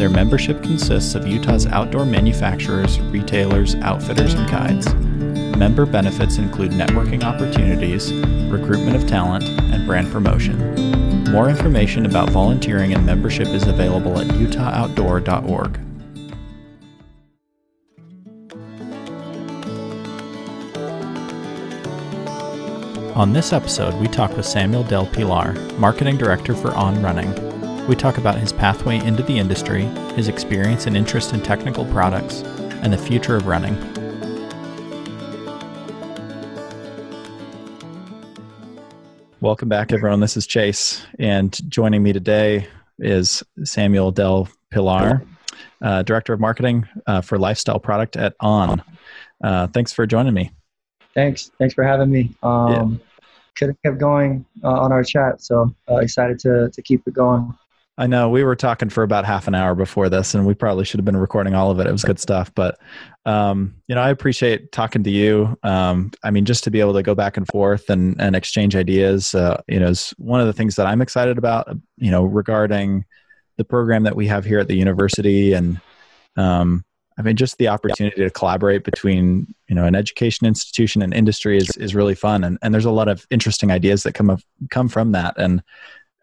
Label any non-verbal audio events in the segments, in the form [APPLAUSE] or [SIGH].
Their membership consists of Utah's outdoor manufacturers, retailers, outfitters, and guides. Member benefits include networking opportunities, recruitment of talent, and brand promotion. More information about volunteering and membership is available at utahoutdoor.org. On this episode, we talk with Samuel Del Pilar, Marketing Director for On Running, we talk about his pathway into the industry, his experience and interest in technical products, and the future of running. Welcome back, everyone. This is Chase, and joining me today is Samuel Del Pilar, uh, Director of Marketing uh, for Lifestyle Product at On. Uh, thanks for joining me. Thanks. Thanks for having me. Um, yeah. Could have kept going uh, on our chat, so uh, excited to, to keep it going. I know we were talking for about half an hour before this, and we probably should have been recording all of it. It was good stuff, but um, you know, I appreciate talking to you. Um, I mean, just to be able to go back and forth and and exchange ideas, uh, you know, is one of the things that I'm excited about. You know, regarding the program that we have here at the university, and um, I mean, just the opportunity to collaborate between you know an education institution and industry is is really fun, and and there's a lot of interesting ideas that come of, come from that, and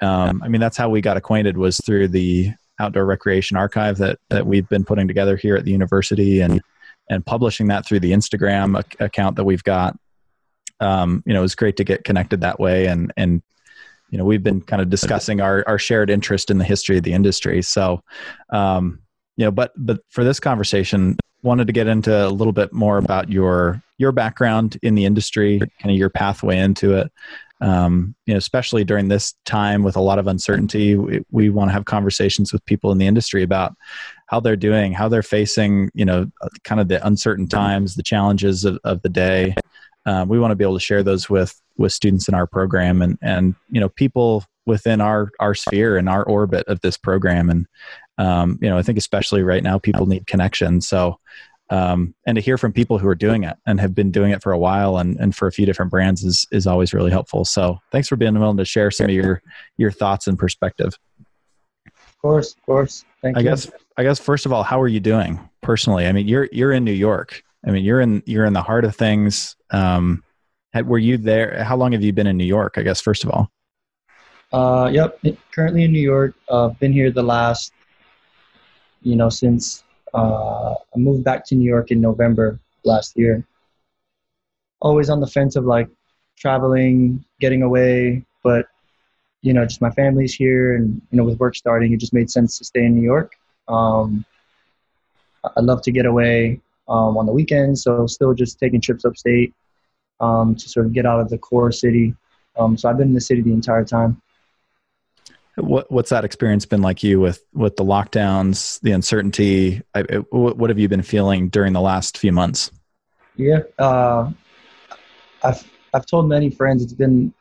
um, I mean, that's how we got acquainted was through the outdoor recreation archive that that we've been putting together here at the university and and publishing that through the Instagram account that we've got. Um, you know, it was great to get connected that way and and you know we've been kind of discussing our our shared interest in the history of the industry. So, um, you know, but but for this conversation, wanted to get into a little bit more about your your background in the industry, kind of your pathway into it um, you know, especially during this time with a lot of uncertainty, we, we want to have conversations with people in the industry about how they're doing, how they're facing, you know, kind of the uncertain times, the challenges of, of the day. Um, we want to be able to share those with with students in our program and and you know people within our our sphere and our orbit of this program and um, you know i think especially right now people need connection so um, and to hear from people who are doing it and have been doing it for a while and, and for a few different brands is is always really helpful. So thanks for being willing to share some of your your thoughts and perspective. Of course, of course. Thank I you. guess I guess first of all, how are you doing personally? I mean, you're you're in New York. I mean, you're in you're in the heart of things. Um, had, were you there? How long have you been in New York? I guess first of all. Uh, yep. Currently in New York. Uh, been here the last, you know, since uh, I moved back to New York in November last year. Always on the fence of like traveling, getting away, but you know, just my family's here, and you know, with work starting, it just made sense to stay in New York. Um, I love to get away um, on the weekends, so still just taking trips upstate um, to sort of get out of the core city. Um, so I've been in the city the entire time. What, what's that experience been like you with with the lockdowns, the uncertainty? I, what have you been feeling during the last few months? Yeah, uh, I've I've told many friends it's been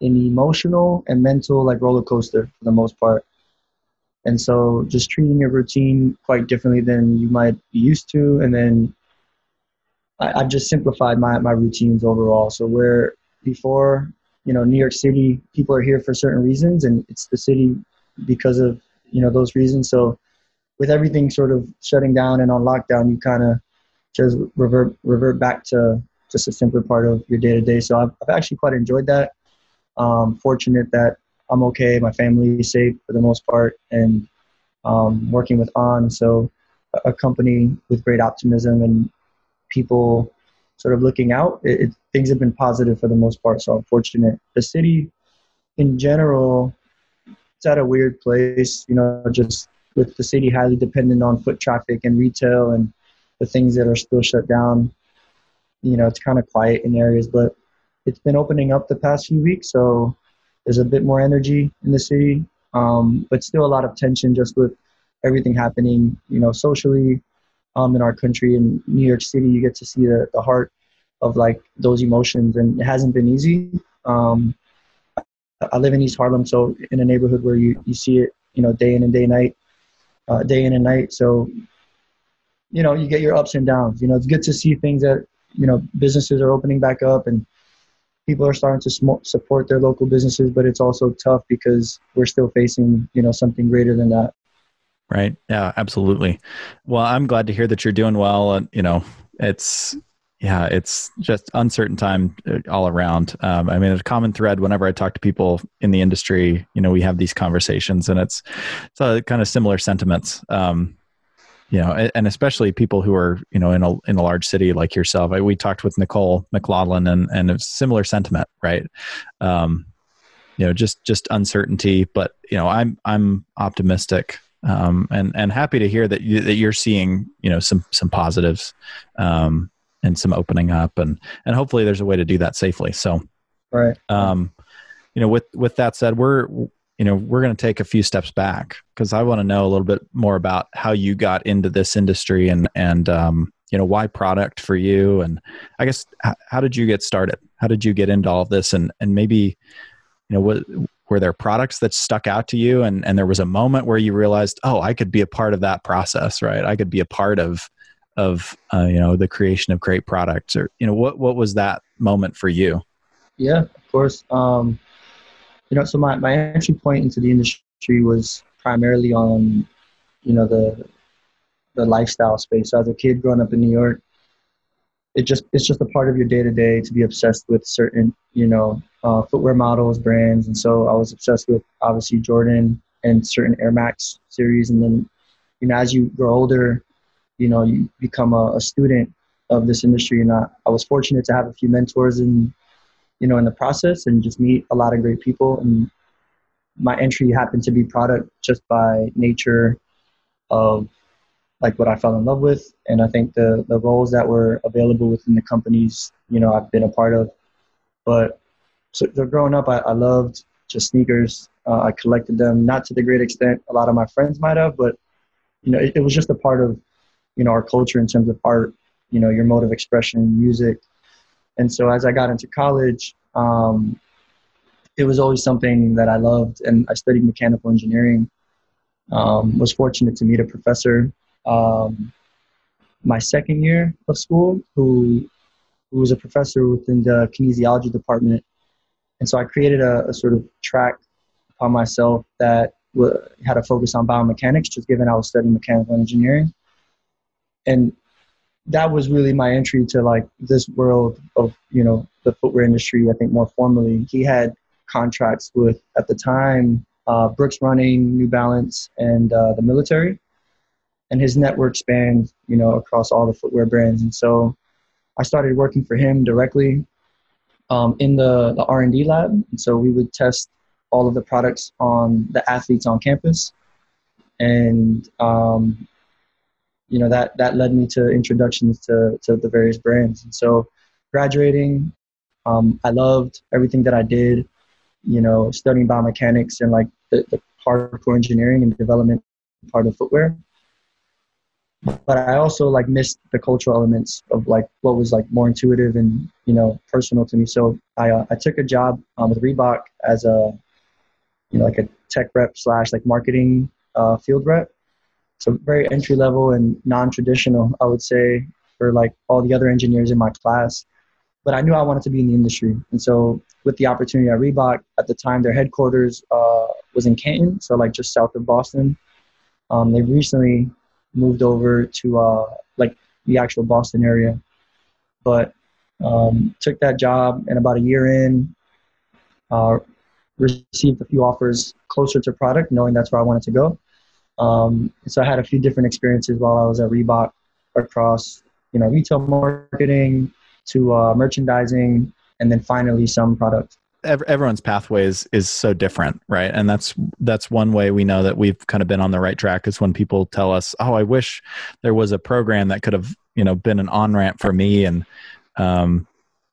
an emotional and mental like roller coaster for the most part. And so just treating your routine quite differently than you might be used to. And then I, have just simplified my, my routines overall. So where before you know New York City people are here for certain reasons and it's the city because of you know those reasons. So with everything sort of shutting down and on lockdown you kind of just revert revert back to just a simpler part of your day to day so I've, I've actually quite enjoyed that. Um, fortunate that I'm okay my family is safe for the most part and um, working with on so a company with great optimism and people sort of looking out, it, things have been positive for the most part. So I'm fortunate. The city, in general, it's at a weird place. You know, just with the city highly dependent on foot traffic and retail and the things that are still shut down. You know, it's kind of quiet in areas, but it's been opening up the past few weeks. So there's a bit more energy in the city, um, but still a lot of tension just with everything happening. You know, socially, um, in our country. In New York City, you get to see the, the heart of like those emotions, and it hasn't been easy. Um, I live in East Harlem, so in a neighborhood where you, you see it, you know, day in and day night, uh, day in and night. So, you know, you get your ups and downs. You know, it's good to see things that you know businesses are opening back up and people are starting to sm- support their local businesses, but it's also tough because we're still facing you know something greater than that. Right. Yeah. Absolutely. Well, I'm glad to hear that you're doing well, and you know, it's yeah, it's just uncertain time uh, all around. Um, I mean, a common thread whenever I talk to people in the industry, you know, we have these conversations, and it's a kind of similar sentiments. Um, you know, and especially people who are you know in a in a large city like yourself. I, we talked with Nicole McLaughlin, and and it's similar sentiment, right? Um, you know, just just uncertainty, but you know, I'm I'm optimistic um, and and happy to hear that you, that you're seeing you know some some positives um, and some opening up and and hopefully there's a way to do that safely. So right. um you know with with that said we're you know we're going to take a few steps back because i want to know a little bit more about how you got into this industry and and um you know why product for you? And i guess how, how did you get started? How did you get into all of this? And and maybe you know what were there products that stuck out to you? And and there was a moment where you realized oh i could be a part of that process right? I could be a part of of uh, you know the creation of great products or you know what what was that moment for you? Yeah of course. Um you know so my, my entry point into the industry was primarily on you know the the lifestyle space. So as a kid growing up in new york it just it's just a part of your day to day to be obsessed with certain you know uh, footwear models brands. And so i was obsessed with obviously jordan and certain air max series. And then you know as you grow older you know you become a, a student of this industry. And I, I was fortunate to have a few mentors in you know in the process and just meet a lot of great people. And my entry happened to be product just by nature of like what I fell in love with. And I think the the roles that were available within the companies you know I've been a part of. But so, so growing up I, I loved just sneakers. Uh, I collected them not to the great extent a lot of my friends might have but you know it, it was just a part of you know our culture in terms of art you know your mode of expression music. And so as i got into college um, it was always something that i loved and i studied mechanical engineering. Um, was fortunate to meet a professor um, my second year of school who who was a professor within the kinesiology department. And so i created a, a sort of track upon myself that w- had a focus on biomechanics just given i was studying mechanical engineering and that was really my entry to like this world of you know the footwear industry i think more formally. He had contracts with at the time uh, brooks running new balance and uh, the military. And his network spanned you know across all the footwear brands. And so i started working for him directly um, in the, the r&d lab. And so we would test all of the products on the athletes on campus. And um, you know that that led me to introductions to to the various brands. And so graduating um, i loved everything that i did you know studying biomechanics and like the, the hardcore engineering and development part of footwear. But i also like missed the cultural elements of like what was like more intuitive and you know personal to me. So i uh, i took a job um, with reebok as a you know like a tech rep slash like marketing uh, field rep so very entry level and non-traditional i would say for like all the other engineers in my class. But i knew i wanted to be in the industry. And so with the opportunity at reebok at the time their headquarters uh, was in canton so like just south of boston. Um, they recently moved over to uh, like the actual boston area. But um, took that job and about a year in uh, received a few offers closer to product knowing that's where i wanted to go um, so I had a few different experiences while I was at Reebok across, you know, retail marketing to uh, merchandising, and then finally some product. Everyone's pathways is so different, right? And that's that's one way we know that we've kind of been on the right track is when people tell us, "Oh, I wish there was a program that could have, you know, been an on ramp for me." And um,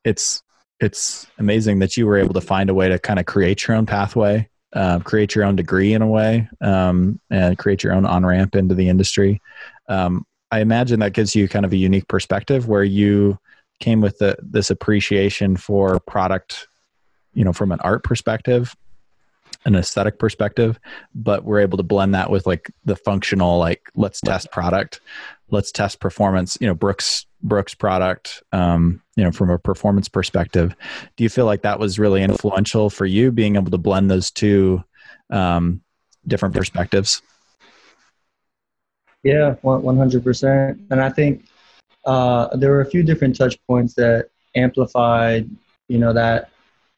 it's it's amazing that you were able to find a way to kind of create your own pathway uh, create your own degree in a way um, and create your own on ramp into the industry. Um, I imagine that gives you kind of a unique perspective where you came with the, this appreciation for product, you know, from an art perspective, an aesthetic perspective, but we're able to blend that with like the functional, like let's test product, let's test performance. You know, Brooks Brooks product, um, you know, from a performance perspective. Do you feel like that was really influential for you, being able to blend those two um, different perspectives? Yeah, one hundred percent. And I think uh, there were a few different touch points that amplified, you know, that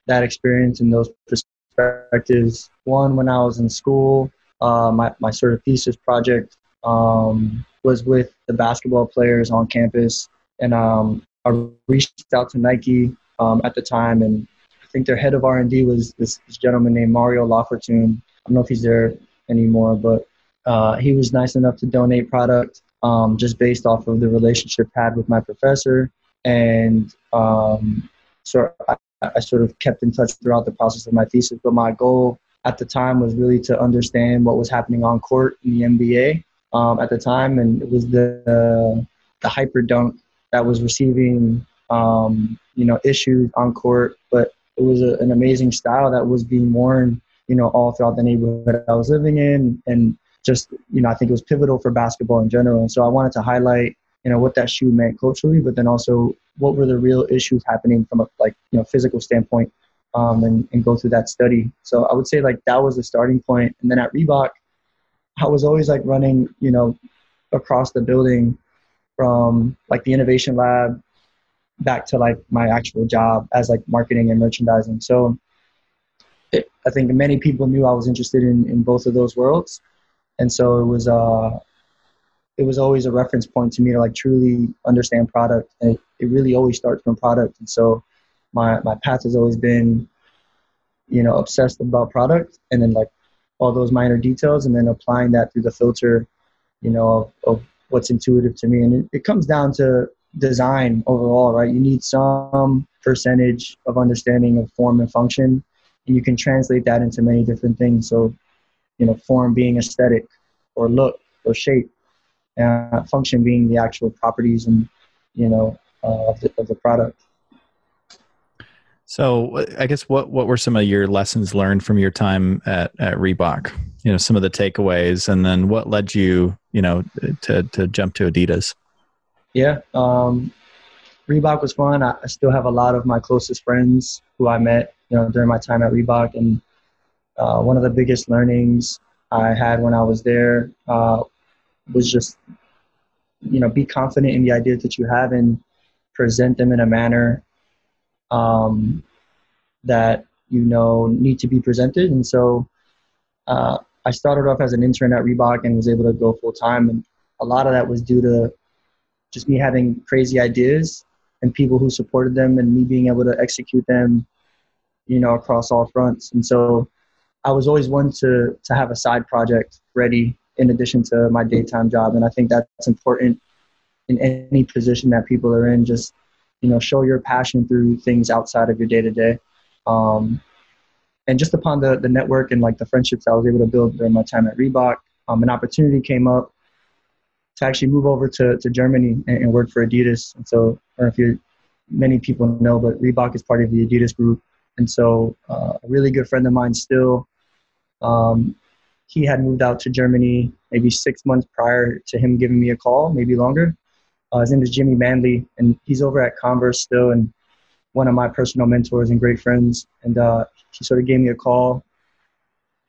that experience and those perspectives. One, when I was in school, uh, my my sort of thesis project um, was with the basketball players on campus, and um, I reached out to Nike um, at the time, and I think their head of R and D was this, this, gentleman named Mario Lafortune. I don't know if he's there anymore, but uh, he was nice enough to donate product um, just based off of the relationship I had with my professor. And um, so I, I, sort of kept in touch throughout the process of my thesis. But my goal at the time was really to understand what was happening on court in the NBA um, at the time. And it was the, uh, the Hyperdunk that was receiving, um, you know, issues on court. But it was a, an amazing style that was being worn, you know, all throughout the neighborhood I was living in. And just you know I think it was pivotal for basketball in general. And so I wanted to highlight you know what that shoe meant culturally, but then also what were the real issues happening from a like you know physical standpoint, um, and and go through that study. So I would say like that was the starting point. And then at Reebok, I was always like running you know across the building from like the innovation lab back to like my actual job as like marketing and merchandising. So it, I think many people knew I was interested in, in both of those worlds. And so it was uh it was always a reference point to me to like truly understand product. And it, it really always starts from product. And so my my path has always been you know obsessed about product and then like all those minor details and then applying that through the filter you know of, of what's intuitive to me. And it, it comes down to design overall right? You need some percentage of understanding of form and function and you can translate that into many different things. So you know, form being aesthetic or look or shape, uh, function being the actual properties and, you know, uh, of, the, of the product. So I guess what, what were some of your lessons learned from your time at, at Reebok? You know, some of the takeaways and then what led you, you know, to, to jump to Adidas? Yeah. Um, Reebok was fun. I, I still have a lot of my closest friends who I met, you know, during my time at Reebok and uh, one of the biggest learnings I had when I was there uh, was just, you know, be confident in the ideas that you have and present them in a manner um, that you know need to be presented. And so uh, I started off as an intern at Reebok and was able to go full time. And a lot of that was due to just me having crazy ideas and people who supported them and me being able to execute them, you know, across all fronts. And so I was always one to to have a side project ready in addition to my daytime job, and I think that's important in any position that people are in. Just you know, show your passion through things outside of your day to day. And just upon the the network and like the friendships I was able to build during my time at Reebok, um, an opportunity came up to actually move over to, to Germany and, and work for Adidas. And so, if you many people know, but Reebok is part of the Adidas group. And so, uh, a really good friend of mine still um, he had moved out to Germany maybe six months prior to him giving me a call, maybe longer. Uh, his name is Jimmy Manley, and he's over at Converse still, and one of my personal mentors and great friends. And uh, he sort of gave me a call,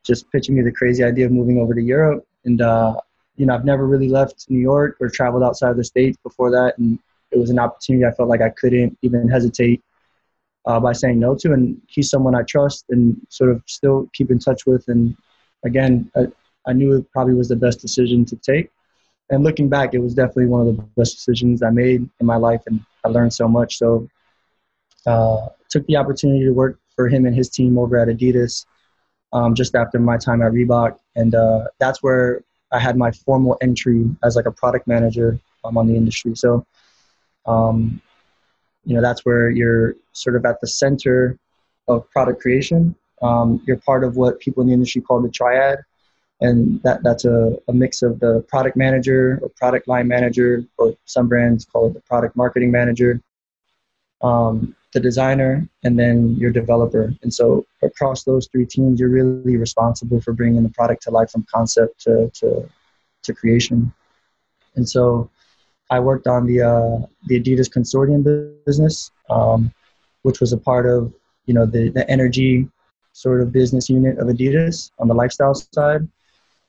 just pitching me the crazy idea of moving over to Europe. And uh, you know, I've never really left New York or traveled outside of the states before that, and it was an opportunity I felt like I couldn't even hesitate uh, by saying no to. And he's someone I trust and sort of still keep in touch with. And again, I, I knew it probably was the best decision to take. And looking back, it was definitely one of the best decisions I made in my life, and I learned so much. So, uh, took the opportunity to work for him and his team over at Adidas um, just after my time at Reebok, and uh, that's where I had my formal entry as like a product manager um, on the industry. So, um, you know that's where you're sort of at the center of product creation. Um, you're part of what people in the industry call the triad, and that that's a, a mix of the product manager or product line manager, or some brands call it the product marketing manager, um, the designer, and then your developer. And so across those three teams, you're really responsible for bringing the product to life from concept to to, to creation. And so I worked on the uh, the Adidas consortium business, um, which was a part of you know the the energy sort of business unit of Adidas on the lifestyle side.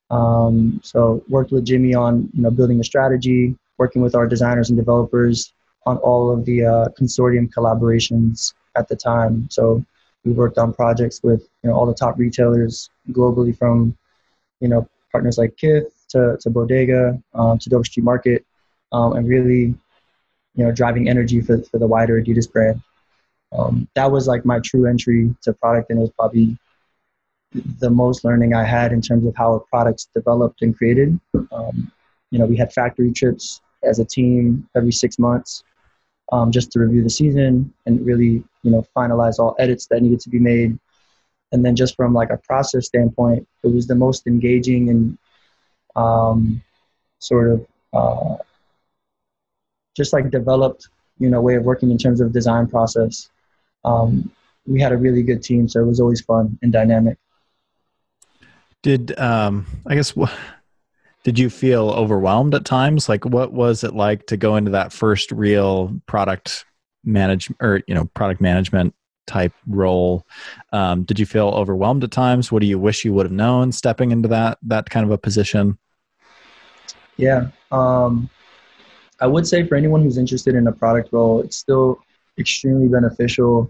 Um, so worked with Jimmy on you know building a strategy, working with our designers and developers on all of the uh, consortium collaborations at the time. So we worked on projects with you know all the top retailers globally, from you know partners like Kith to, to Bodega um, to Dover Street Market, um, and really you know driving energy for for the wider Adidas brand. Um, that was like my true entry to product, and it was probably the most learning I had in terms of how a product's developed and created. Um, you know, we had factory trips as a team every six months um, just to review the season and really, you know, finalize all edits that needed to be made. And then just from like a process standpoint, it was the most engaging and um, sort of uh, just like developed, you know, way of working in terms of design process. Um, we had a really good team, so it was always fun and dynamic. Did um, I guess what? did you feel overwhelmed at times? Like, what was it like to go into that first real product management or you know product management type role? Um, did you feel overwhelmed at times? What do you wish you would have known stepping into that that kind of a position? Yeah, um, I would say for anyone who's interested in a product role, it's still extremely beneficial,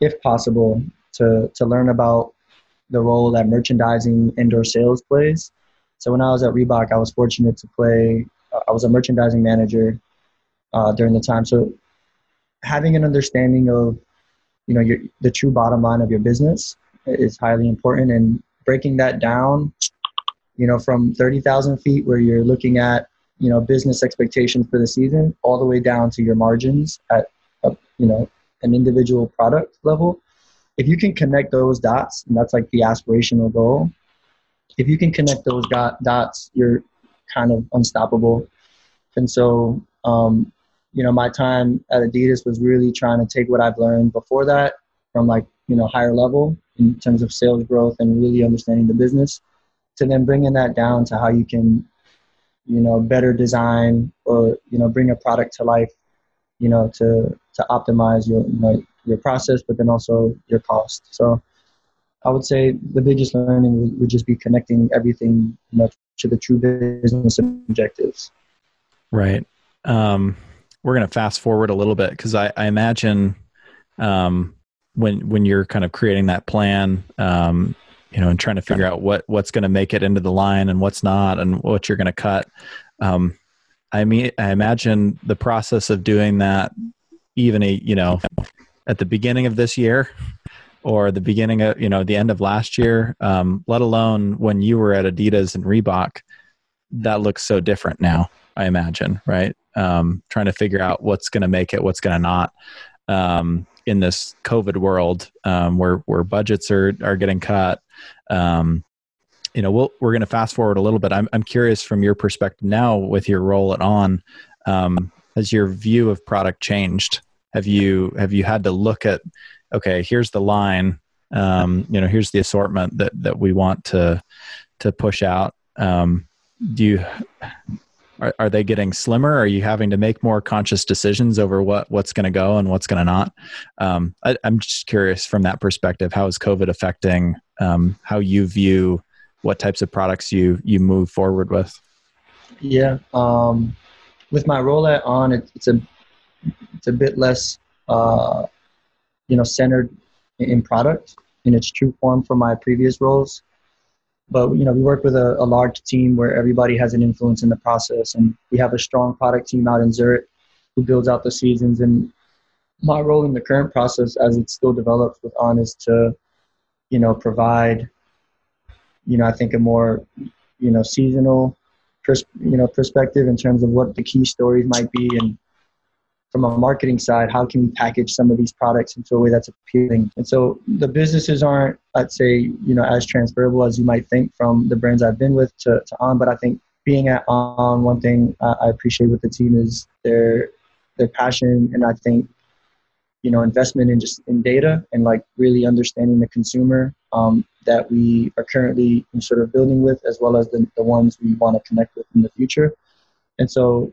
if possible, to to learn about the role that merchandising indoor sales plays. So when I was at Reebok, I was fortunate to play. Uh, I was a merchandising manager uh, during the time. So having an understanding of you know your, the true bottom line of your business is highly important, and breaking that down, you know, from thirty thousand feet where you're looking at you know business expectations for the season, all the way down to your margins at a, you know an individual product level if you can connect those dots, and that's like the aspirational goal, if you can connect those dots, you're kind of unstoppable. And so, um, you know, my time at Adidas was really trying to take what I've learned before that from like, you know, higher level in terms of sales growth and really understanding the business to then bringing that down to how you can, you know, better design or, you know, bring a product to life, you know, to, to optimize your, you know, your process, but then also your cost. So I would say the biggest learning would, just be connecting everything you know, to the true business objectives. Right. Um, we're going to fast forward a little bit because I, I, imagine um, when when you're kind of creating that plan, um, you know, and trying to figure out what what's going to make it into the line and what's not, and what you're going to cut. Um, I mean, I imagine the process of doing that, even a you know, at the beginning of this year or the beginning of you know the end of last year um, let alone when you were at adidas and reebok that looks so different now i imagine right? Um, trying to figure out what's going to make it what's going to not um, in this covid world um, where where budgets are are getting cut. Um, you know we'll, we're going to fast forward a little bit. I'm, I'm curious from your perspective now with your role at on um, has your view of product changed have you have you had to look at okay here's the line um, you know here's the assortment that that we want to to push out. Um, do you are, are they getting slimmer? Are you having to make more conscious decisions over what what's going to go and what's going to not? Um, I, am just curious from that perspective how is covid affecting um, how you view what types of products you you move forward with? Yeah um, with my role at on it, it's a it's a bit less, uh, you know, centered in product in its true form from my previous roles. But you know, we work with a, a large team where everybody has an influence in the process, and we have a strong product team out in Zurich who builds out the seasons. And my role in the current process, as it still develops with On, is to, you know, provide, you know, I think a more, you know, seasonal, pers- you know, perspective in terms of what the key stories might be and from a marketing side, how can we package some of these products into a way that's appealing? And so the businesses aren't, I'd say, you know, as transferable as you might think from the brands I've been with to, to On. But I think being at On, one thing I appreciate with the team is their their passion, and I think you know investment in just in data and like really understanding the consumer um, that we are currently sort of building with, as well as the, the ones we want to connect with in the future. And so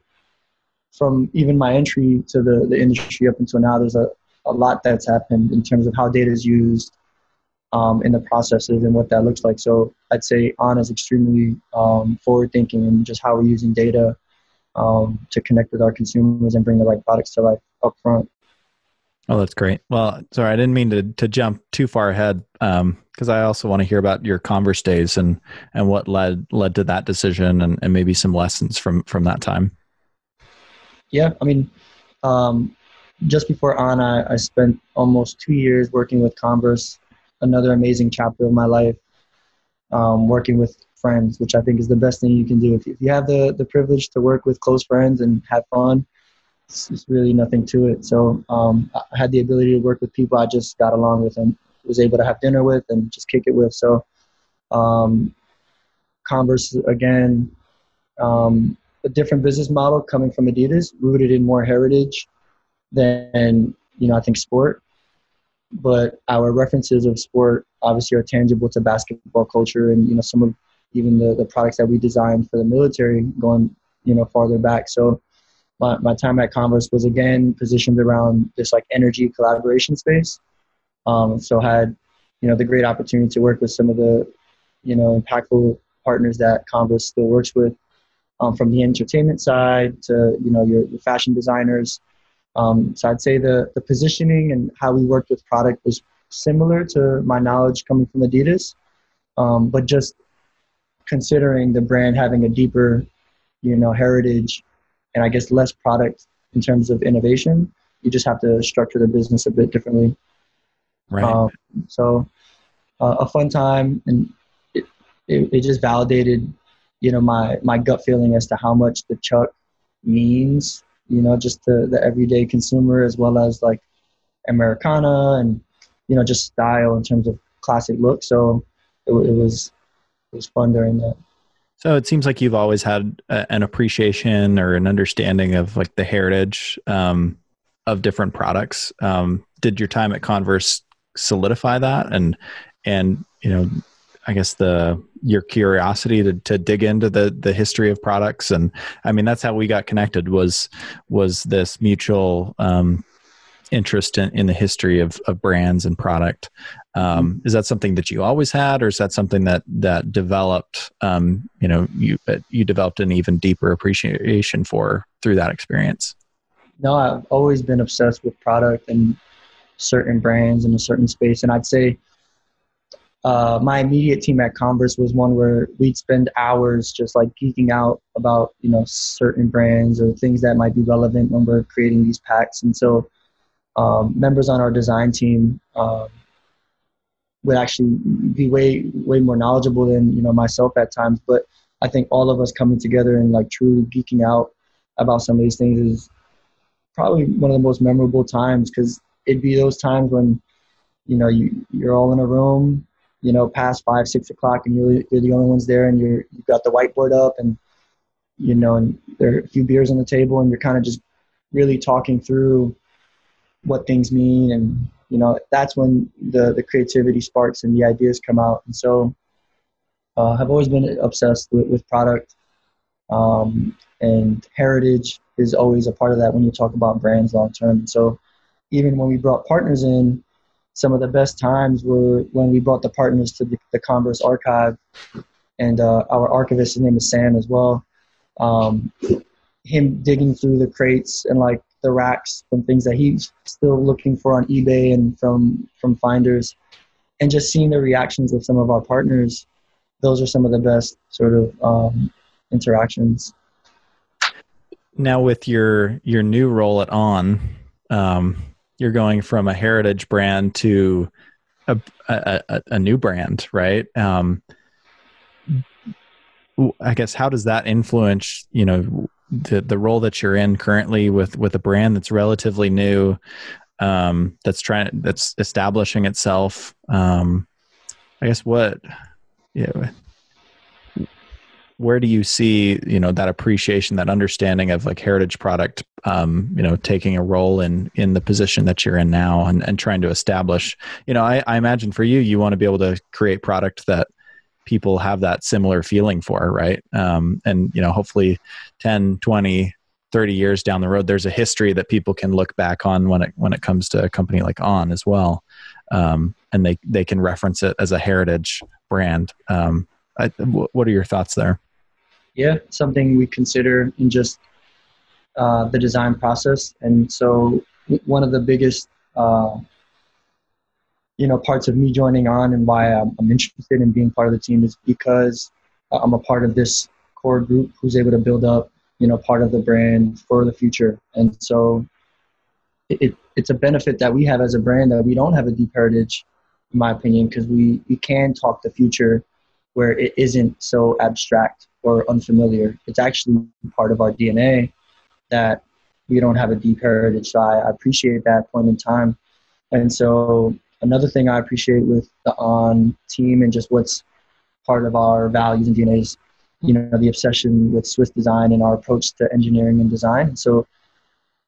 from even my entry to the, the industry up until now, there's a, a lot that's happened in terms of how data is used um, in the processes and what that looks like. So I'd say On is extremely um, forward thinking and just how we're using data um, to connect with our consumers and bring the right products to life up front. Oh, that's great. Well, sorry, I didn't mean to to jump too far ahead because um, I also want to hear about your Converse days and and what led led to that decision and, and maybe some lessons from from that time yeah, I mean, um, just before on, I, I spent almost two years working with Converse, another amazing chapter of my life, um, working with friends, which I think is the best thing you can do. If, you have the, the privilege to work with close friends and have fun, it's, it's really nothing to it. So um, I had the ability to work with people I just got along with and was able to have dinner with and just kick it with. So um, Converse, again, um, a different business model coming from Adidas, rooted in more heritage than you know I think sport. But our references of sport obviously are tangible to basketball culture, and you know some of even the, the products that we designed for the military going you know farther back. So my, my time at Converse was again positioned around this like energy collaboration space. Um, so had you know the great opportunity to work with some of the you know impactful partners that Converse still works with um, from the entertainment side to you know your, your fashion designers. Um, so I'd say the the positioning and how we worked with product was similar to my knowledge coming from Adidas, um, but just considering the brand having a deeper, you know, heritage, and I guess less product in terms of innovation, you just have to structure the business a bit differently. Right. Um, so uh, a fun time, and it, it, it just validated you know my my gut feeling as to how much the chuck means you know just to the everyday consumer as well as like americana and you know just style in terms of classic look. So it, it was it was fun during that. So it seems like you've always had a, an appreciation or an understanding of like the heritage um, of different products. Um, did your time at converse solidify that? And and you know I guess the your curiosity to to dig into the the history of products and I mean that's how we got connected was was this mutual um, interest in, in the history of, of brands and product. Um, mm-hmm. is that something that you always had, or is that something that that developed? Um, you know, you uh, you developed an even deeper appreciation for through that experience. No, I've always been obsessed with product and certain brands in a certain space, and I'd say uh, my immediate team at Converse was one where we'd spend hours just like geeking out about you know certain brands or things that might be relevant when we're creating these packs. And so, um, members on our design team um, would actually be way way more knowledgeable than you know myself at times. But I think all of us coming together and like truly geeking out about some of these things is probably one of the most memorable times because it'd be those times when you know you you're all in a room you know, past five, six o'clock, and you're, you're the only ones there, and you're you've got the whiteboard up, and you know, and there are a few beers on the table, and you're kind of just really talking through what things mean, and you know, that's when the the creativity sparks and the ideas come out. And so, uh, I've always been obsessed with, with product, um, and heritage is always a part of that when you talk about brands long term. So, even when we brought partners in some of the best times were when we brought the partners to the, the Converse archive, and uh, our archivist, his name is Sam as well. Um, him digging through the crates and like the racks and things that he's still looking for on eBay and from from finders, and just seeing the reactions of some of our partners. Those are some of the best sort of um, interactions. Now, with your your new role at On, um, you're going from a heritage brand to a, a, a new brand, right? Um, I guess how does that influence, you know, the the role that you're in currently with with a brand that's relatively new, um, that's trying that's establishing itself. Um, I guess what, yeah, where do you see you know that appreciation, that understanding of like heritage product, um, you know, taking a role in in the position that you're in now, and and trying to establish. You know, I, I imagine for you, you want to be able to create product that people have that similar feeling for right? Um, and you know hopefully 10 20 30 years down the road there's a history that people can look back on when it when it comes to a company like on as well um, and they they can reference it as a heritage brand. Um, I, what are your thoughts there yeah something we consider in just uh, the design process. And so one of the biggest uh, you know parts of me joining on and why I'm, I'm, interested in being part of the team is because I'm a part of this core group who's able to build up you know part of the brand for the future. And so it, it's a benefit that we have as a brand that we don't have a deep heritage in my opinion because we we can talk the future where it isn't so abstract or unfamiliar it's actually part of our dna that we don't have a deep heritage so I, I appreciate that point in time and so another thing I appreciate with the on team and just what's part of our values and DNA is, you know, the obsession with Swiss design and our approach to engineering and design. So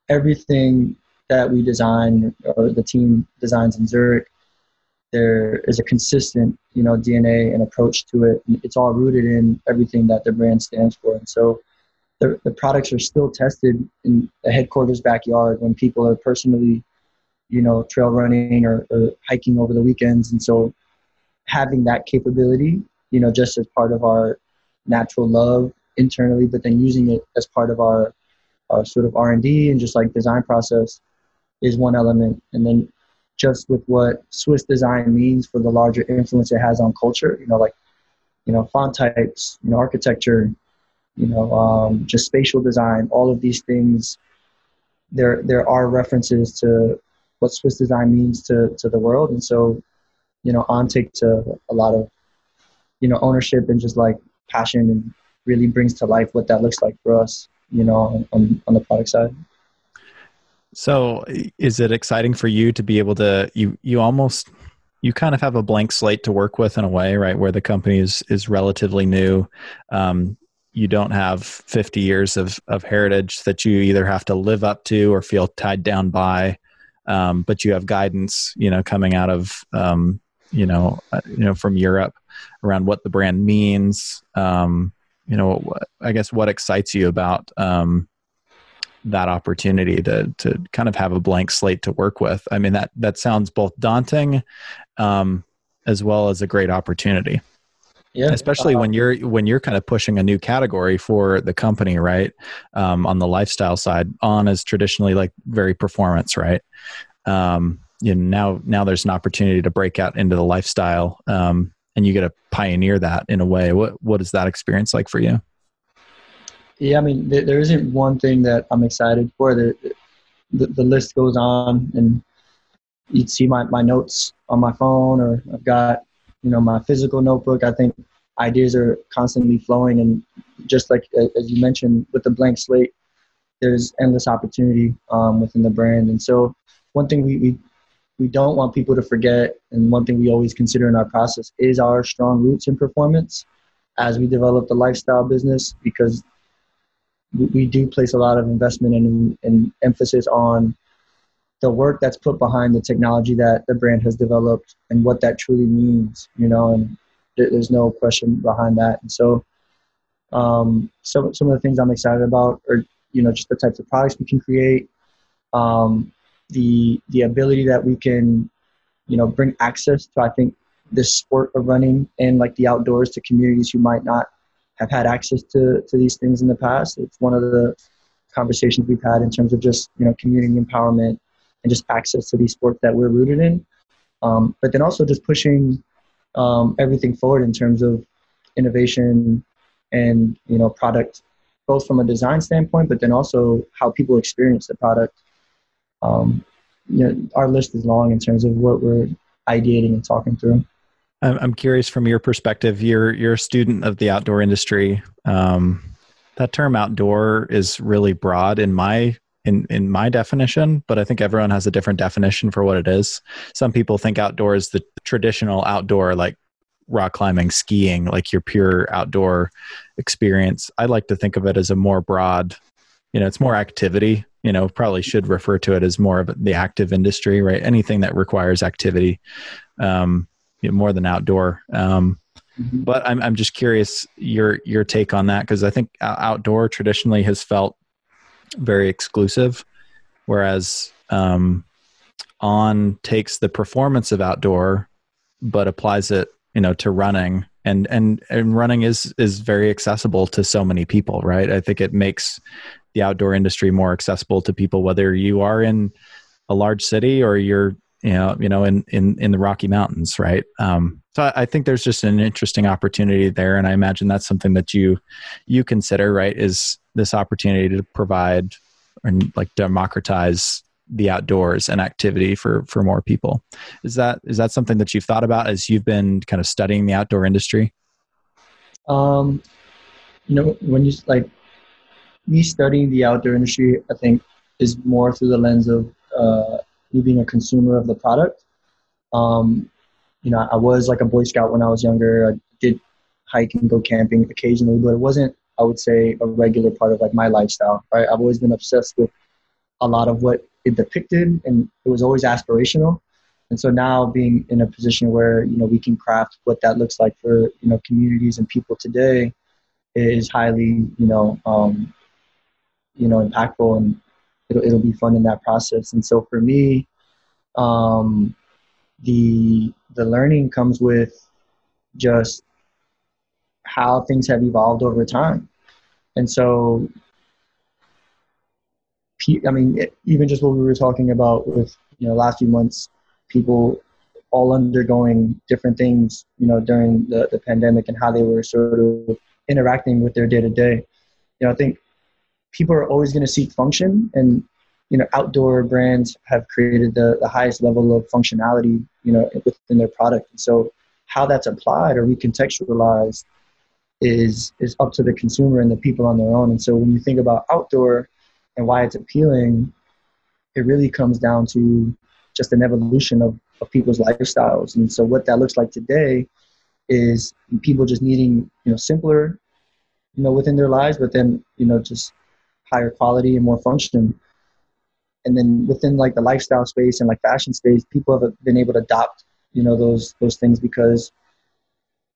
everything that we design or the team designs in Zurich, there is a consistent, you know, DNA and approach to it. It's all rooted in everything that the brand stands for. And so the, the products are still tested in the headquarters backyard when people are personally you know, trail running or, or hiking over the weekends. And so having that capability, you know, just as part of our natural love internally, but then using it as part of our, our sort of R&D and just like design process is one element. And then just with what Swiss design means for the larger influence it has on culture, you know, like, you know, font types, you know, architecture, you know, um, just spatial design, all of these things, there, there are references to what Swiss design means to, to the world. And so, you know, On takes a, a lot of, you know, ownership and just like passion and really brings to life what that looks like for us, you know, on, on the product side. So is it exciting for you to be able to, you, you almost, you kind of have a blank slate to work with in a way, right? Where the company is, is relatively new. Um, you don't have 50 years of, of heritage that you either have to live up to or feel tied down by um, but you have guidance, you know, coming out of um, you know, uh, you know, from Europe around what the brand means. Um, you know, I guess what excites you about um, that opportunity to to kind of have a blank slate to work with. I mean, that that sounds both daunting um, as well as a great opportunity. Yeah. Especially when you're when you're kind of pushing a new category for the company right? Um, on the lifestyle side on is traditionally like very performance right? Um, you know now now there's an opportunity to break out into the lifestyle um, and you get to pioneer that in a way. What what is that experience like for you yeah i mean there, there isn't one thing that i'm excited for. The, the, the list goes on and you'd see my, my notes on my phone or i've got you know my physical notebook. I think ideas are constantly flowing and just like as you mentioned with the blank slate there's endless opportunity um, within the brand. And so one thing we, we we don't want people to forget and one thing we always consider in our process is our strong roots in performance. As we develop the lifestyle business because we, do place a lot of investment and, and emphasis on the work that's put behind the technology that the brand has developed and what that truly means, you know, and there's no question behind that. And so, um, some some of the things I'm excited about are, you know, just the types of products we can create, um, the the ability that we can, you know, bring access to I think this sport of running and like the outdoors to communities who might not have had access to to these things in the past. It's one of the conversations we've had in terms of just you know community empowerment and just access to these sports that we're rooted in. Um, but then also just pushing um, everything forward in terms of innovation and you know product, both from a design standpoint, but then also how people experience the product. Um, you know, our list is long in terms of what we're ideating and talking through. I'm curious from your perspective. You're you're a student of the outdoor industry. Um, that term outdoor is really broad in my in in my definition, but I think everyone has a different definition for what it is. Some people think outdoor is the traditional outdoor, like rock climbing, skiing, like your pure outdoor experience. I like to think of it as a more broad, you know, it's more activity. You know, probably should refer to it as more of the active industry, right? Anything that requires activity, um, you know, more than outdoor. Um, mm-hmm. But I'm I'm just curious your your take on that because I think outdoor traditionally has felt very exclusive, whereas um, on takes the performance of outdoor, but applies it you know to running and and and running is is very accessible to so many people right i think it makes the outdoor industry more accessible to people whether you are in a large city or you're you know you know in in in the rocky mountains right? Um so I, think there's just an interesting opportunity there and i imagine that's something that you you consider right is this opportunity to provide and like democratize the outdoors and activity for for more people. Is that is that something that you've thought about as you've been kind of studying the outdoor industry? Um you know when you like me studying the outdoor industry i think is more through the lens of uh me being a consumer of the product um you know i was like a boy scout when i was younger i did hike and go camping occasionally but it wasn't I would say a regular part of like my lifestyle. Right, I've always been obsessed with a lot of what it depicted, and it was always aspirational. And so now being in a position where you know we can craft what that looks like for you know communities and people today is highly you know um, you know impactful and it'll it'll be fun in that process. And so for me, um, the the learning comes with just how things have evolved over time. And so, I mean, even just what we were talking about with, you know, last few months, people all undergoing different things, you know, during the, the pandemic and how they were sort of interacting with their day to day. You know, I think people are always going to seek function and, you know, outdoor brands have created the, the highest level of functionality, you know, within their product. And so how that's applied or recontextualized is is up to the consumer and the people on their own. And so when you think about outdoor and why it's appealing, it really comes down to just an evolution of, of people's lifestyles. And so what that looks like today is people just needing, you know, simpler, you know, within their lives, but then, you know, just higher quality and more function. And then within like the lifestyle space and like fashion space, people have been able to adopt, you know, those those things because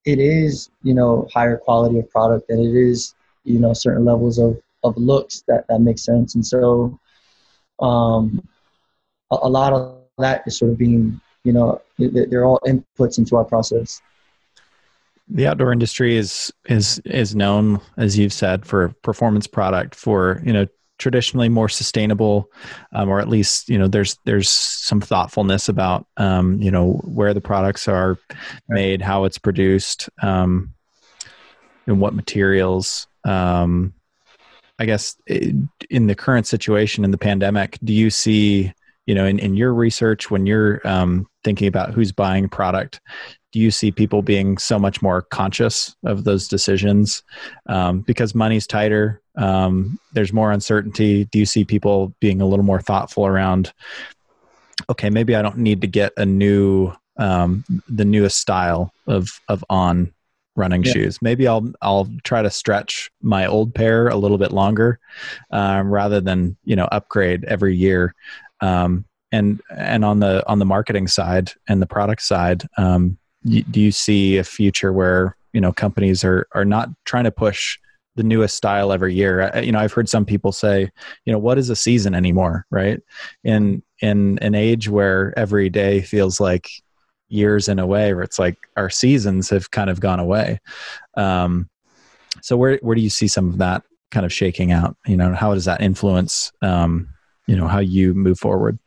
it is you know higher quality of product and it is you know certain levels of of looks that that makes sense and so um a, a lot of that is sort of being you know they're all inputs into our process the outdoor industry is is is known as you've said for performance product for you know traditionally more sustainable, um, or at least you know there's there's some thoughtfulness about um, you know where the products are made, how it's produced, um, and what materials. Um, I guess in the current situation in the pandemic, do you see you know in, in your research when you're um, thinking about who's buying product do you see people being so much more conscious of those decisions? Um, because money's tighter um, there's more uncertainty. Do you see people being a little more thoughtful around okay maybe i don't need to get a new um, the newest style of of on running yeah. shoes? Maybe i'll i'll try to stretch my old pair a little bit longer um, rather than you know upgrade every year. Um, and and on the on the marketing side and the product side um, do you see a future where you know companies are are not trying to push the newest style every year? You know i've heard some people say you know what is a season anymore right? In in an age where every day feels like years in a way where it's like our seasons have kind of gone away. Um so where where do you see some of that kind of shaking out? You know how does that influence um you know how you move forward?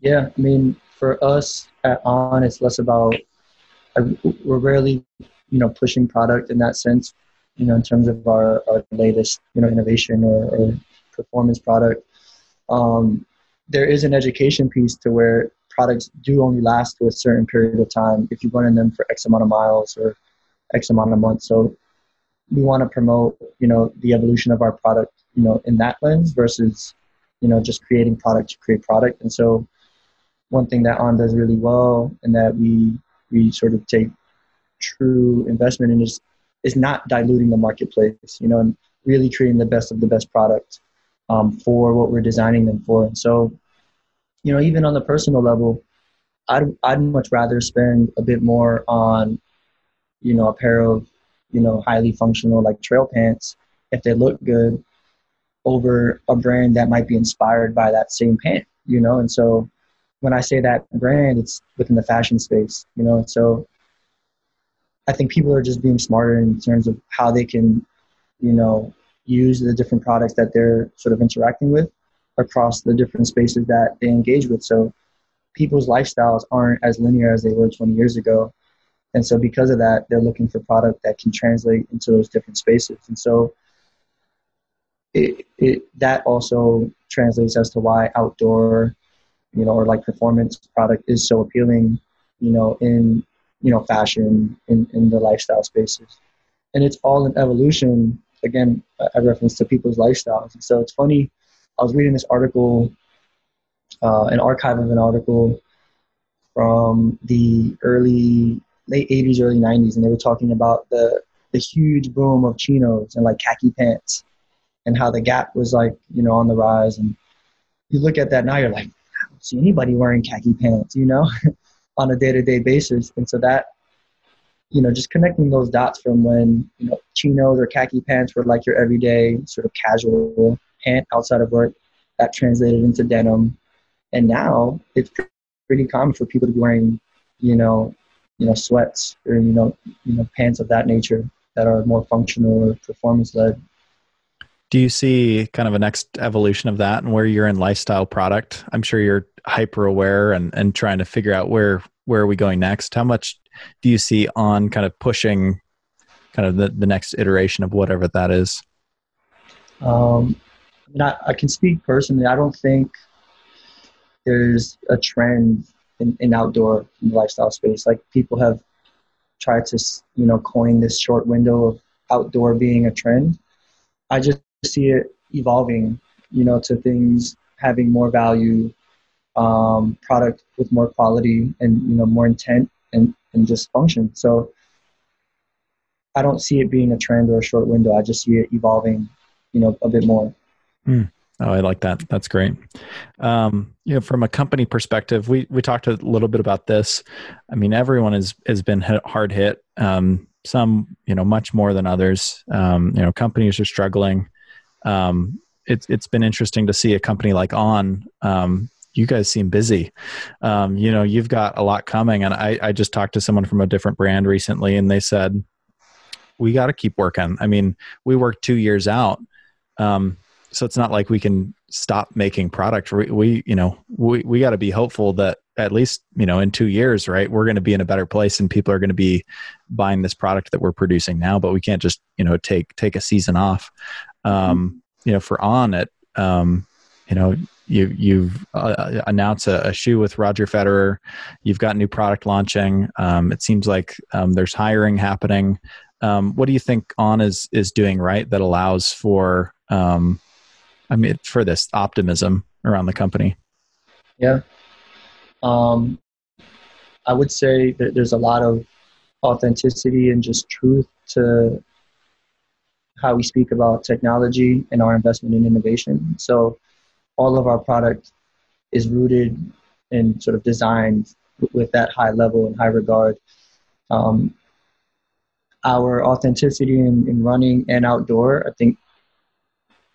Yeah i mean for us at on it's less about we're rarely, you know, pushing product in that sense, you know, in terms of our, our latest, you know, innovation or, or performance product. Um, there is an education piece to where products do only last to a certain period of time if you run in them for X amount of miles or X amount of months. So we want to promote, you know, the evolution of our product, you know, in that lens versus, you know, just creating product to create product. And so one thing that On does really well and that we we sort of take true investment in is is not diluting the marketplace, you know, and really creating the best of the best product um, for what we're designing them for. And so, you know, even on the personal level, I'd I'd much rather spend a bit more on, you know, a pair of, you know, highly functional like trail pants if they look good, over a brand that might be inspired by that same pant, you know. And so, when I say that brand, it's within the fashion space, you know. So, I think people are just being smarter in terms of how they can, you know, use the different products that they're sort of interacting with across the different spaces that they engage with. So people's lifestyles aren't as linear as they were 20 years ago. And so because of that, they're looking for product that can translate into those different spaces. And so it, it that also translates as to why outdoor, you know, or like performance product is so appealing, you know, in you know fashion in, in the lifestyle spaces. And it's all an evolution again, a reference to people's lifestyles. And so it's funny. I was reading this article, uh, an archive of an article from the early late 80s, early 90s, and they were talking about the the huge boom of chinos and like khaki pants, and how the Gap was like you know on the rise. And you look at that now, you're like, see anybody wearing khaki pants, you know, [LAUGHS] on a day to day basis. And so that you know, just connecting those dots from when, you know, chinos or khaki pants were like your everyday sort of casual pant outside of work, that translated into denim. And now it's pretty common for people to be wearing, you know, you know, sweats or, you know, you know, pants of that nature that are more functional or performance led. Do you see kind of a next evolution of that and where you're in lifestyle product? I'm sure you're hyper aware and, and trying to figure out where where are we going next? How much do you see on kind of pushing kind of the, the next iteration of whatever that is? Um, I, mean, I, I can speak personally. I don't think there's a trend in, in outdoor in lifestyle space. Like people have tried to, you know, coin this short window of outdoor being a trend. I just see it evolving, you know, to things having more value, um, product with more quality and you know more intent and and just function. So I don't see it being a trend or a short window. I just see it evolving, you know, a bit more. Mm. Oh, I like that. That's great. Um, you know, from a company perspective, we we talked a little bit about this. I mean, everyone has has been hit, hard hit. Um, some, you know, much more than others. Um, you know, companies are struggling. Um, it's it's been interesting to see a company like On um, you guys seem busy. Um, you know, you've got a lot coming. And I, I just talked to someone from a different brand recently, and they said, we got to keep working. I mean, we work two years out. Um, so it's not like we can stop making product. We, we you know, we, we got to be hopeful that at least, you know, in two years, right, we're going to be in a better place and people are going to be buying this product that we're producing now, but we can't just, you know, take, take a season off. Um, you know, for on it, um, you know, you you've uh, announced a, a, shoe with Roger Federer. You've got new product launching. Um, it seems like um, there's hiring happening. Um, what do you think On is is doing right that allows for um, I mean for this optimism around the company? Yeah, um, I would say that there's a lot of authenticity and just truth to how we speak about technology and our investment in innovation. So all of our product is rooted and sort of designed with that high level and high regard. Um, our authenticity in, in running and outdoor, I think,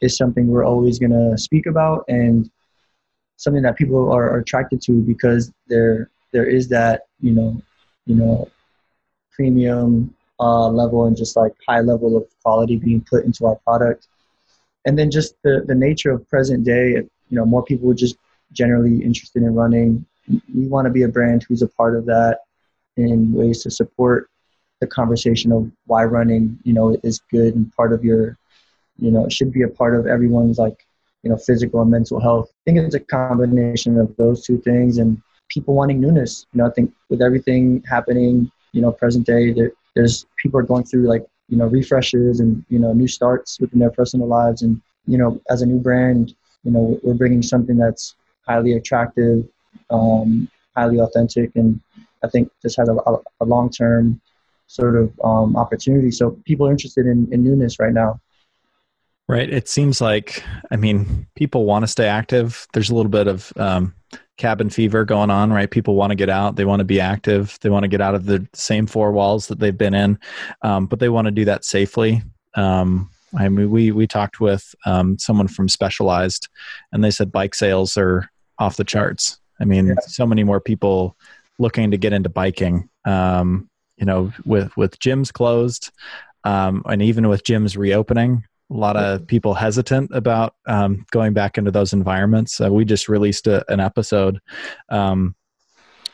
is something we're always going to speak about and something that people are, are, attracted to because there there is that you know you know premium uh, level and just like high level of quality being put into our product. And then just the, the nature of present day you know more people are just generally interested in running. We want to be a brand who's a part of that in ways to support the conversation of why running you know is good and part of your you know should be a part of everyone's like you know physical and mental health. I think it's a combination of those two things and people wanting newness. You know i think with everything happening you know present day there, there's people are going through like you know refreshes and you know new starts within their personal lives. And you know as a new brand you know we're bringing something that's highly attractive um, highly authentic and i think this has a, a long-term sort of um, opportunity. So people are interested in, in newness right now. Right. It seems like i mean people want to stay active. There's a little bit of um, cabin fever going on, right? People want to get out, they want to be active, they want to get out of the same four walls that they've been in, um, but they want to do that safely. Um, I mean, we we talked with um, someone from Specialized, and they said bike sales are off the charts. I mean, yeah. so many more people looking to get into biking. Um, you know, with with gyms closed, um, and even with gyms reopening, a lot of people hesitant about um, going back into those environments. Uh, we just released a, an episode um,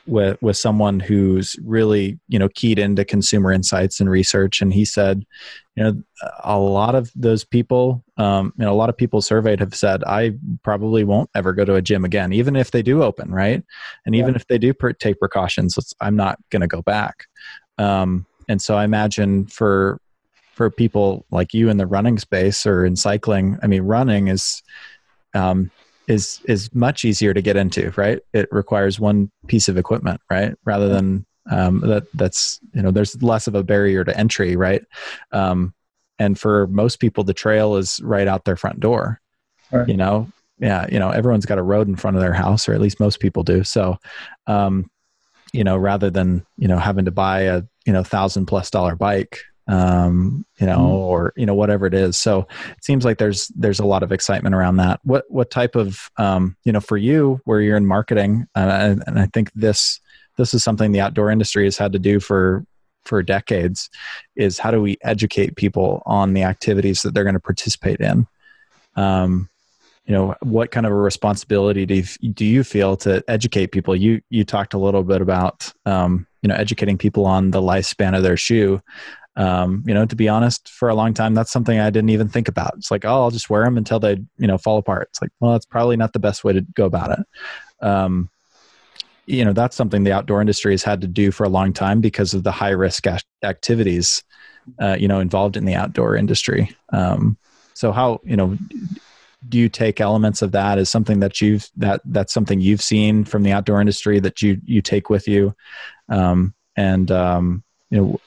with with someone who's really you know keyed into consumer insights and research, and he said, you know, a lot of those people, um, you know, a lot of people surveyed have said, I probably won't ever go to a gym again, even if they do open, right? And even if they do per- take precautions, I'm not going to go back. Um, and so I imagine for for people like you in the running space or in cycling i mean running is um, is is much easier to get into right? It requires one piece of equipment right? Rather than um, that that's you know there's less of a barrier to entry right? Um, and for most people the trail is right out their front door right. you know? Yeah you know everyone's got a road in front of their house or at least most people do. So um, you know rather than you know having to buy a you know thousand plus dollar bike um, you know, mm. or you know whatever it is. So it seems like there's there's a lot of excitement around that. What what type of um, you know for you where you're in marketing, uh, and, and I think this this is something the outdoor industry has had to do for for decades is how do we educate people on the activities that they're going to participate in um, you know what kind of a responsibility do you, do you feel to educate people you you talked a little bit about um, you know educating people on the lifespan of their shoe um, you know, to be honest, for a long time, that's something I didn't even think about. It's like, oh, I'll just wear them until they, you know, fall apart. It's like, well, that's probably not the best way to go about it. Um, you know, that's something the outdoor industry has had to do for a long time because of the high risk activities, uh, you know, involved in the outdoor industry. Um, so how, you know, do you take elements of that as something that you've that that's something you've seen from the outdoor industry that you you take with you um, and um, you know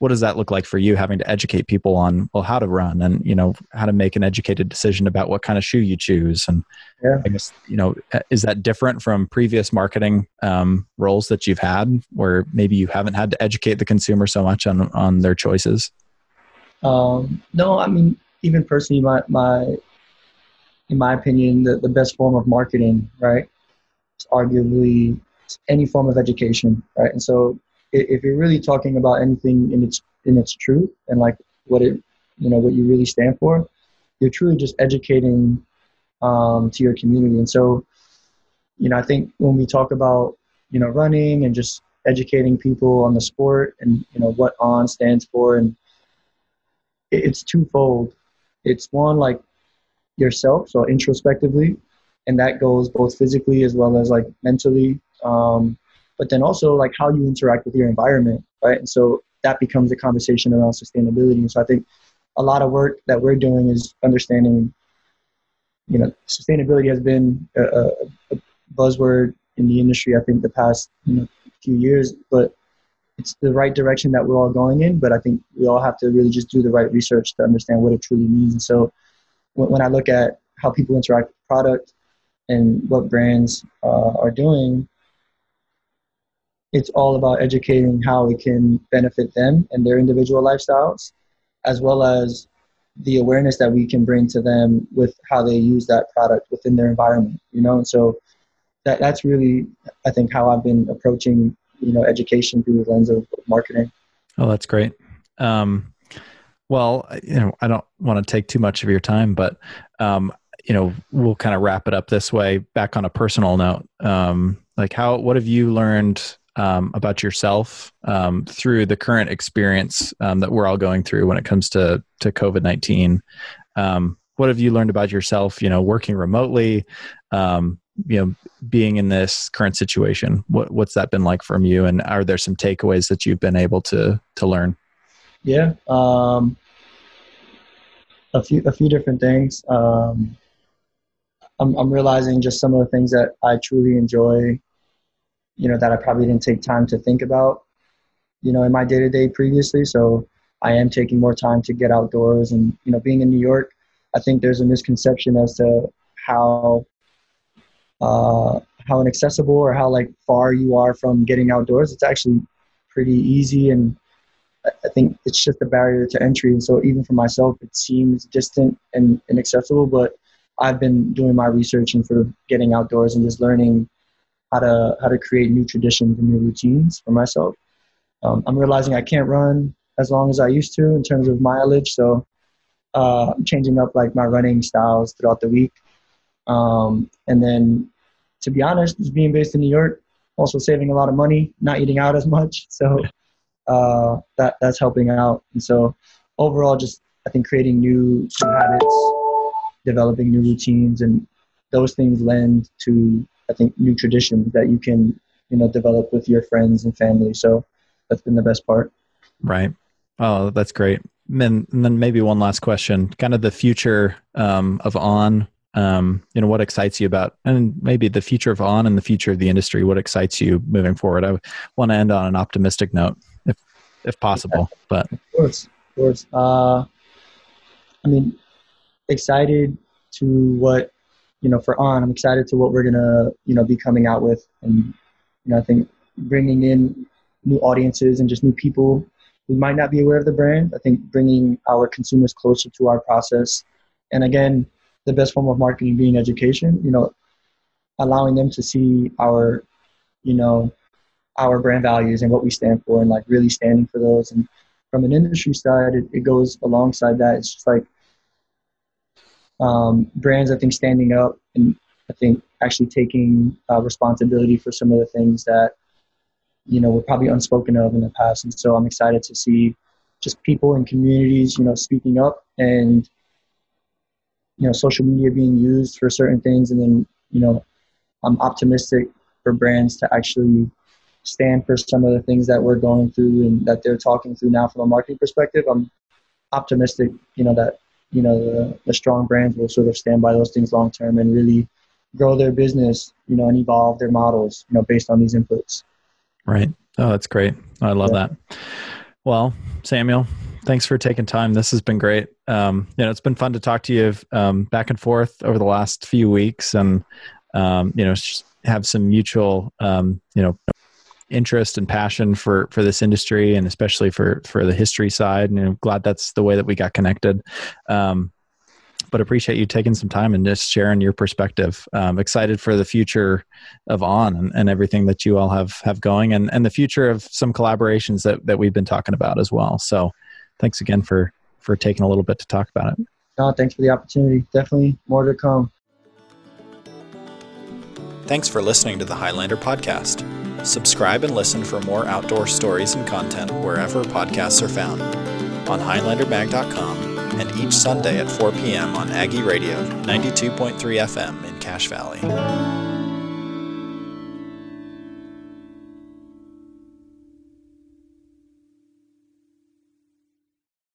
what does that look like for you having to educate people on well how to run and you know how to make an educated decision about what kind of shoe you choose? And yeah. i guess you know is that different from previous marketing um, roles that you've had where maybe you haven't had to educate the consumer so much on on their choices? Um, no i mean even personally my my in my opinion the, the best form of marketing right is arguably any form of education right? And so if you're really talking about anything in its in its truth and like what it you know what you really stand for, you're truly just educating um, to your community. And so, you know, I think when we talk about you know running and just educating people on the sport and you know what on stands for and it's twofold it's one like yourself so introspectively and that goes both physically as well as like mentally um, but then also like how you interact with your environment, right? And so that becomes a conversation around sustainability. And so I think a lot of work that we're doing is understanding, you know, sustainability has been a, a buzzword in the industry. I think the past you know, few years, but it's the right direction that we're all going in. But I think we all have to really just do the right research to understand what it truly means. And so when, when I look at how people interact with product and what brands uh, are doing, it's all about educating how it can benefit them and their individual lifestyles, as well as the awareness that we can bring to them with how they use that product within their environment. You know, and so that that's really I think how I've been approaching you know education through the lens of marketing. Oh, that's great. Um, well, you know, I don't want to take too much of your time, but um, you know, we'll kind of wrap it up this way. Back on a personal note, um, like how what have you learned um, about yourself um, through the current experience um, that we're all going through when it comes to to COVID nineteen. Um, what have you learned about yourself? You know, working remotely, um, you know, being in this current situation. What what's that been like from you? And are there some takeaways that you've been able to to learn? Yeah. Um, a few a few different things. I'm I'm realizing just some of the things that I truly enjoy. You know that I probably didn't take time to think about. You know, in my day to day previously. So I am taking more time to get outdoors, and you know, being in New York, I think there's a misconception as to how uh, how inaccessible or how like far you are from getting outdoors. It's actually pretty easy and I think it's just a barrier to entry. And so even for myself, it seems distant and inaccessible, but I've been doing my research and of getting outdoors and just learning how to, how to create new traditions and new routines for myself. Um, I'm realizing I can't run as long as I used to in terms of mileage. So uh, I'm changing up like my running styles throughout the week. Um, and then to be honest, just being based in New York, also saving a lot of money, not eating out as much. [LAUGHS] So uh, that that's helping out. And so overall, just I think creating new, new habits, developing new routines, and those things lend to I think new traditions that you can you know develop with your friends and family. So that's been the best part. Right. Oh, that's great. And then maybe one last question, kind of the future um, of On um, you know what excites you about and maybe the future of on and the future of the industry what excites you moving forward i want to end on an optimistic note if if possible but of course of course uh, i mean excited to what you know for on i'm excited to what we're gonna you know be coming out with and you know i think bringing in new audiences and just new people who might not be aware of the brand i think bringing our consumers closer to our process and again the best form of marketing being education, you know, allowing them to see our, you know, our brand values and what we stand for and like really standing for those. And from an industry side, it, it goes alongside that. It's just like um, brands, I think, standing up and I think actually taking uh, responsibility for some of the things that, you know, were probably unspoken of in the past. And so I'm excited to see just people and communities, you know, speaking up and you know social media being used for certain things and then you know i'm optimistic for brands to actually stand for some of the things that we're going through and that they're talking through now from a marketing perspective i'm optimistic you know that you know the, the strong brands will sort of stand by those things long term and really grow their business you know and evolve their models you know based on these inputs right oh that's great i love yeah. that well samuel thanks for taking time. This has been great. Um, you know, it's been fun to talk to you um, back and forth over the last few weeks, and um, you know, have some mutual, um, you know, interest and passion for for this industry, and especially for for the history side. And you know, glad that's the way that we got connected. Um, but appreciate you taking some time and just sharing your perspective. Um, excited for the future of On and, and, everything that you all have have going, and and the future of some collaborations that that we've been talking about as well. So thanks again for for taking a little bit to talk about it. No, thanks for the opportunity. Definitely more to come. Thanks for listening to the Highlander podcast. Subscribe and listen for more outdoor stories and content wherever podcasts are found on highlandermag.com and each Sunday at 4 p.m. on Aggie Radio 92.3 FM in Cache Valley.